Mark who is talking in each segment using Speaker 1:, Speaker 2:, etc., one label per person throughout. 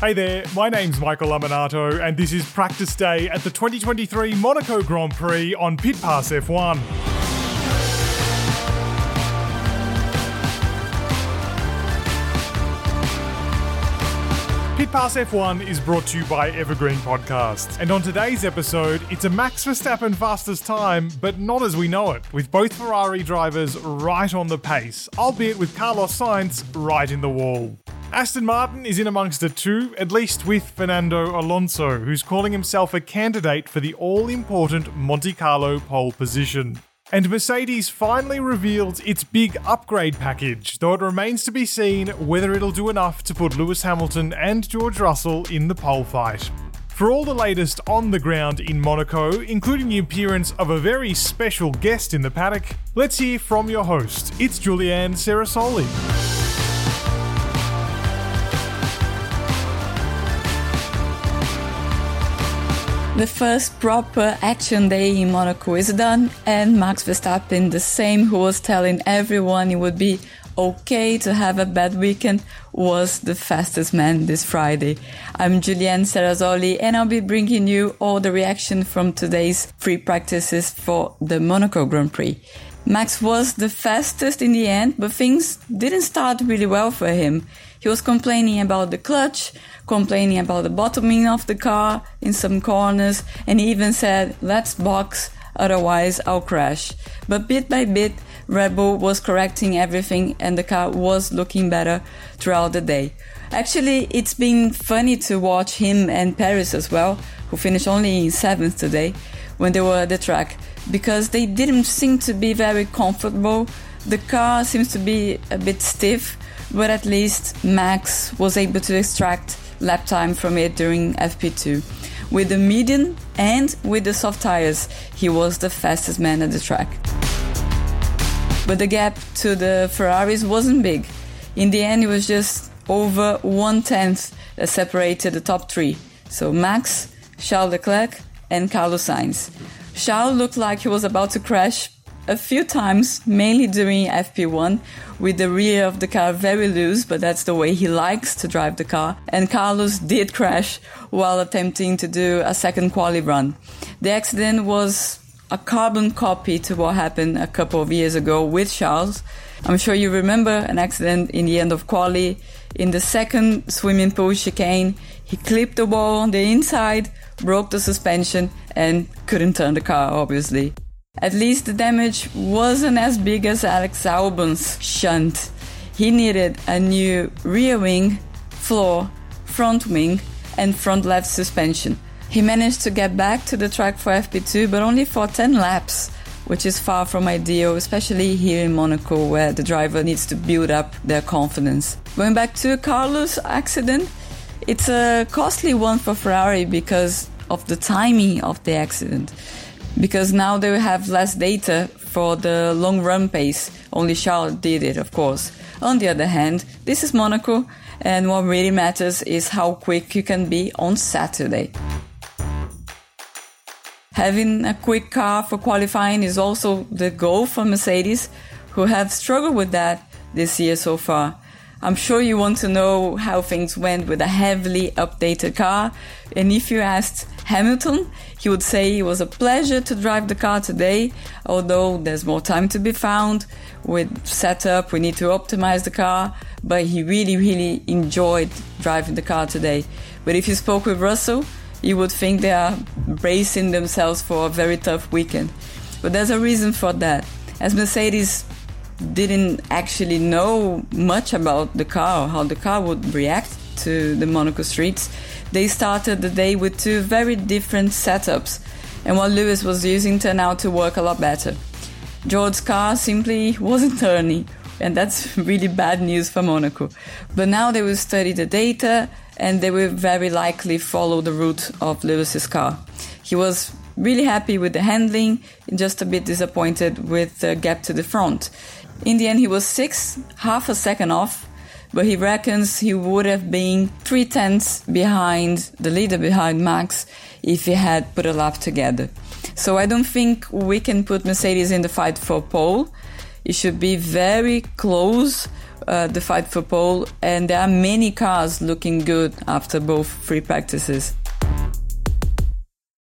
Speaker 1: Hey there, my name's Michael Lamonato, and this is practice day at the 2023 Monaco Grand Prix on Pit Pass F1. Pass F1 is brought to you by Evergreen Podcasts. And on today's episode, it's a Max Verstappen fastest time, but not as we know it, with both Ferrari drivers right on the pace, albeit with Carlos Sainz right in the wall. Aston Martin is in amongst the two, at least with Fernando Alonso, who's calling himself a candidate for the all important Monte Carlo pole position. And Mercedes finally revealed its big upgrade package, though it remains to be seen whether it'll do enough to put Lewis Hamilton and George Russell in the pole fight. For all the latest on the ground in Monaco, including the appearance of a very special guest in the paddock, let's hear from your host. It's Julianne Cerasoli.
Speaker 2: The first proper action day in Monaco is done, and Max Verstappen, the same who was telling everyone it would be okay to have a bad weekend, was the fastest man this Friday. I'm Julianne Cerasoli, and I'll be bringing you all the reaction from today's free practices for the Monaco Grand Prix. Max was the fastest in the end, but things didn't start really well for him. He was complaining about the clutch, complaining about the bottoming of the car in some corners, and he even said, let's box, otherwise I'll crash. But bit by bit, Red Bull was correcting everything and the car was looking better throughout the day. Actually, it's been funny to watch him and Perez as well, who finished only in seventh today, when they were at the track, because they didn't seem to be very comfortable. The car seems to be a bit stiff, but at least Max was able to extract lap time from it during FP2. With the medium and with the soft tires, he was the fastest man at the track. But the gap to the Ferraris wasn't big. In the end, it was just over one tenth that separated the top three. So Max, Charles Leclerc, and Carlos Sainz. Charles looked like he was about to crash a few times, mainly during FP1, with the rear of the car very loose, but that's the way he likes to drive the car. And Carlos did crash while attempting to do a second quali run. The accident was a carbon copy to what happened a couple of years ago with Charles. I'm sure you remember an accident in the end of quali. In the second swimming pool chicane, he clipped the wall on the inside, broke the suspension, and couldn't turn the car, obviously. At least the damage wasn't as big as Alex Albon's shunt. He needed a new rear wing, floor, front wing, and front left suspension. He managed to get back to the track for FP2, but only for 10 laps, which is far from ideal, especially here in Monaco, where the driver needs to build up their confidence. Going back to Carlos' accident, it's a costly one for Ferrari because of the timing of the accident because now they will have less data for the long run pace. Only Charles did it, of course. On the other hand, this is Monaco, and what really matters is how quick you can be on Saturday. Having a quick car for qualifying is also the goal for Mercedes, who have struggled with that this year so far. I'm sure you want to know how things went with a heavily updated car. And if you asked Hamilton, he would say it was a pleasure to drive the car today, although there's more time to be found. With setup, we need to optimize the car, but he really, really enjoyed driving the car today. But if you spoke with Russell, you would think they are bracing themselves for a very tough weekend. But there's a reason for that. As Mercedes didn't actually know much about the car how the car would react to the Monaco streets, they started the day with two very different setups, and what Lewis was using turned out to work a lot better. George's car simply wasn't turning, and that's really bad news for Monaco. But now they will study the data and they will very likely follow the route of Lewis's car. He was really happy with the handling, just a bit disappointed with the gap to the front. In the end, he was sixth, half a second off, but he reckons he would have been three tenths behind the leader behind Max if he had put a lap together. So I don't think we can put Mercedes in the fight for pole. It should be very close, uh, the fight for pole, and there are many cars looking good after both free practices.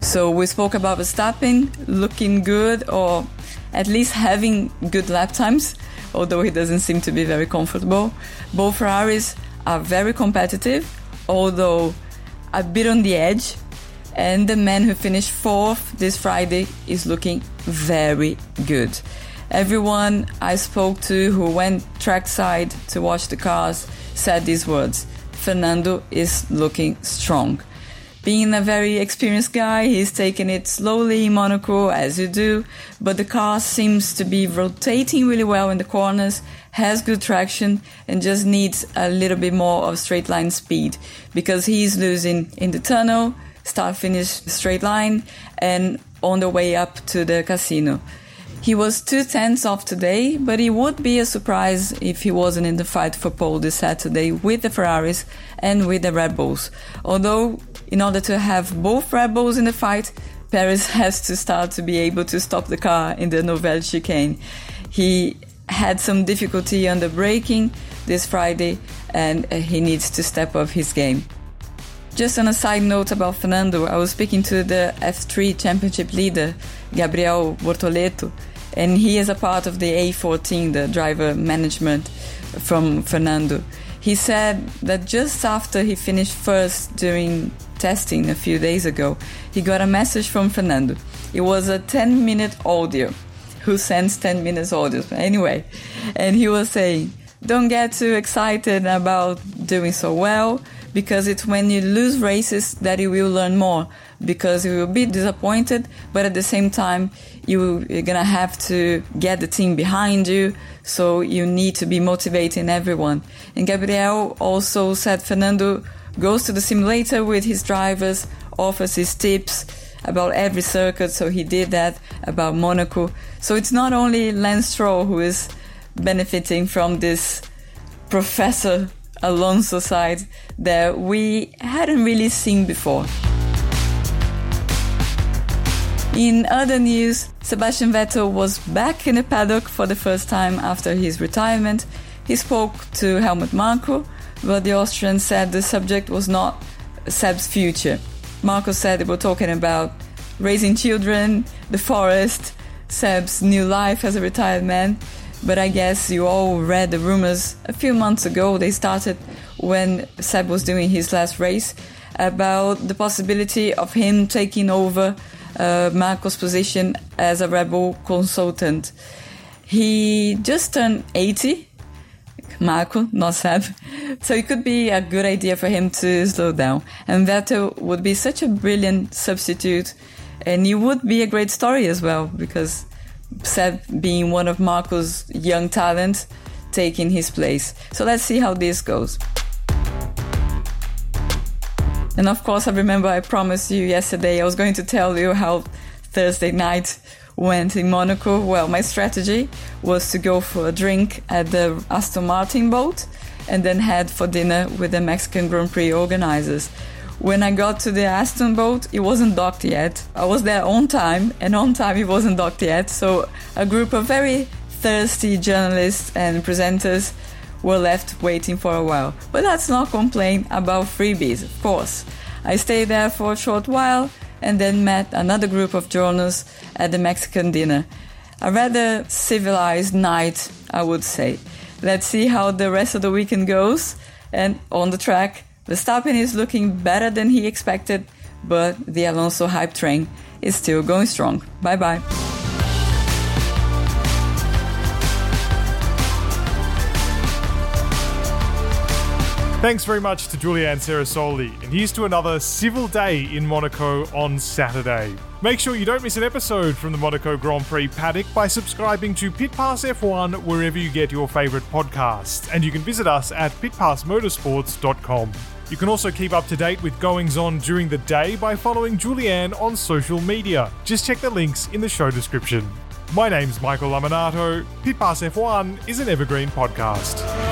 Speaker 2: So we spoke about Verstappen looking good or at least having good lap times, although he doesn't seem to be very comfortable. Both Ferraris are very competitive, although a bit on the edge. And the man who finished fourth this Friday is looking very good. Everyone I spoke to who went trackside to watch the cars said these words Fernando is looking strong being a very experienced guy, he's taking it slowly Monaco, as you do, but the car seems to be rotating really well in the corners, has good traction, and just needs a little bit more of straight line speed because he's losing in the tunnel, start finish straight line, and on the way up to the casino. He was two tenths off today, but it would be a surprise if he wasn't in the fight for pole this Saturday with the Ferraris and with the Red Bulls. Although in order to have both Red Bulls in the fight, Perez has to start to be able to stop the car in the Nouvelle chicane. He had some difficulty on the braking this Friday and uh, he needs to step up his game. Just on a side note about Fernando, I was speaking to the F3 championship leader, Gabriel Bortoleto, and he is a part of the A14, the driver management from Fernando. He said that just after he finished first during testing a few days ago, he got a message from Fernando. It was a 10 minute audio. Who sends 10 minutes audio? Anyway, and he was saying, don't get too excited about doing so well because it's when you lose races that you will learn more because you will be disappointed, but at the same time, you, you're gonna have to get the team behind you. So you need to be motivating everyone. And Gabriel also said Fernando goes to the simulator with his drivers, offers his tips about every circuit. So he did that about Monaco. So it's not only Lance Stroll who is benefiting from this Professor Alonso side that we hadn't really seen before. In other news, Sebastian Vettel was back in the paddock for the first time after his retirement. He spoke to Helmut Marko, but the Austrian said the subject was not Seb's future. Marko said they were talking about raising children, the forest, Seb's new life as a retired man. But I guess you all read the rumors a few months ago. They started when Seb was doing his last race about the possibility of him taking over uh, Marko's position as a Red Bull consultant. He just turned 80, Marko, not Seb, so it could be a good idea for him to slow down. And Vettel would be such a brilliant substitute, and it would be a great story as well, because Seb being one of Marko's young talents taking his place. So let's see how this goes. And of course, I remember I promised you yesterday I was going to tell you how Thursday night went in Monaco. Well, my strategy was to go for a drink at the Aston Martin boat and then head for dinner with the Mexican Grand Prix organizers. When I got to the Aston boat, it wasn't docked yet. I was there on time, and on time it wasn't docked yet. So a group of very thirsty journalists and presenters were left waiting for a while. But let's not complain about freebies, of course. I stayed there for a short while and then met another group of journalists at the Mexican dinner. A rather civilized night, I would say. Let's see how the rest of the weekend goes. And on the track, Verstappen is looking better than he expected, but the Alonso hype train is still going strong. Bye bye.
Speaker 1: Thanks very much to Julianne Cerasoli, and here's to another civil day in Monaco on Saturday. Make sure you don't miss an episode from the Monaco Grand Prix paddock by subscribing to Pit Pass F1 wherever you get your favourite podcasts, and you can visit us at pitpassmotorsports.com. You can also keep up to date with goings on during the day by following Julianne on social media. Just check the links in the show description. My name's Michael Lamonato. Pit Pass F1 is an Evergreen podcast.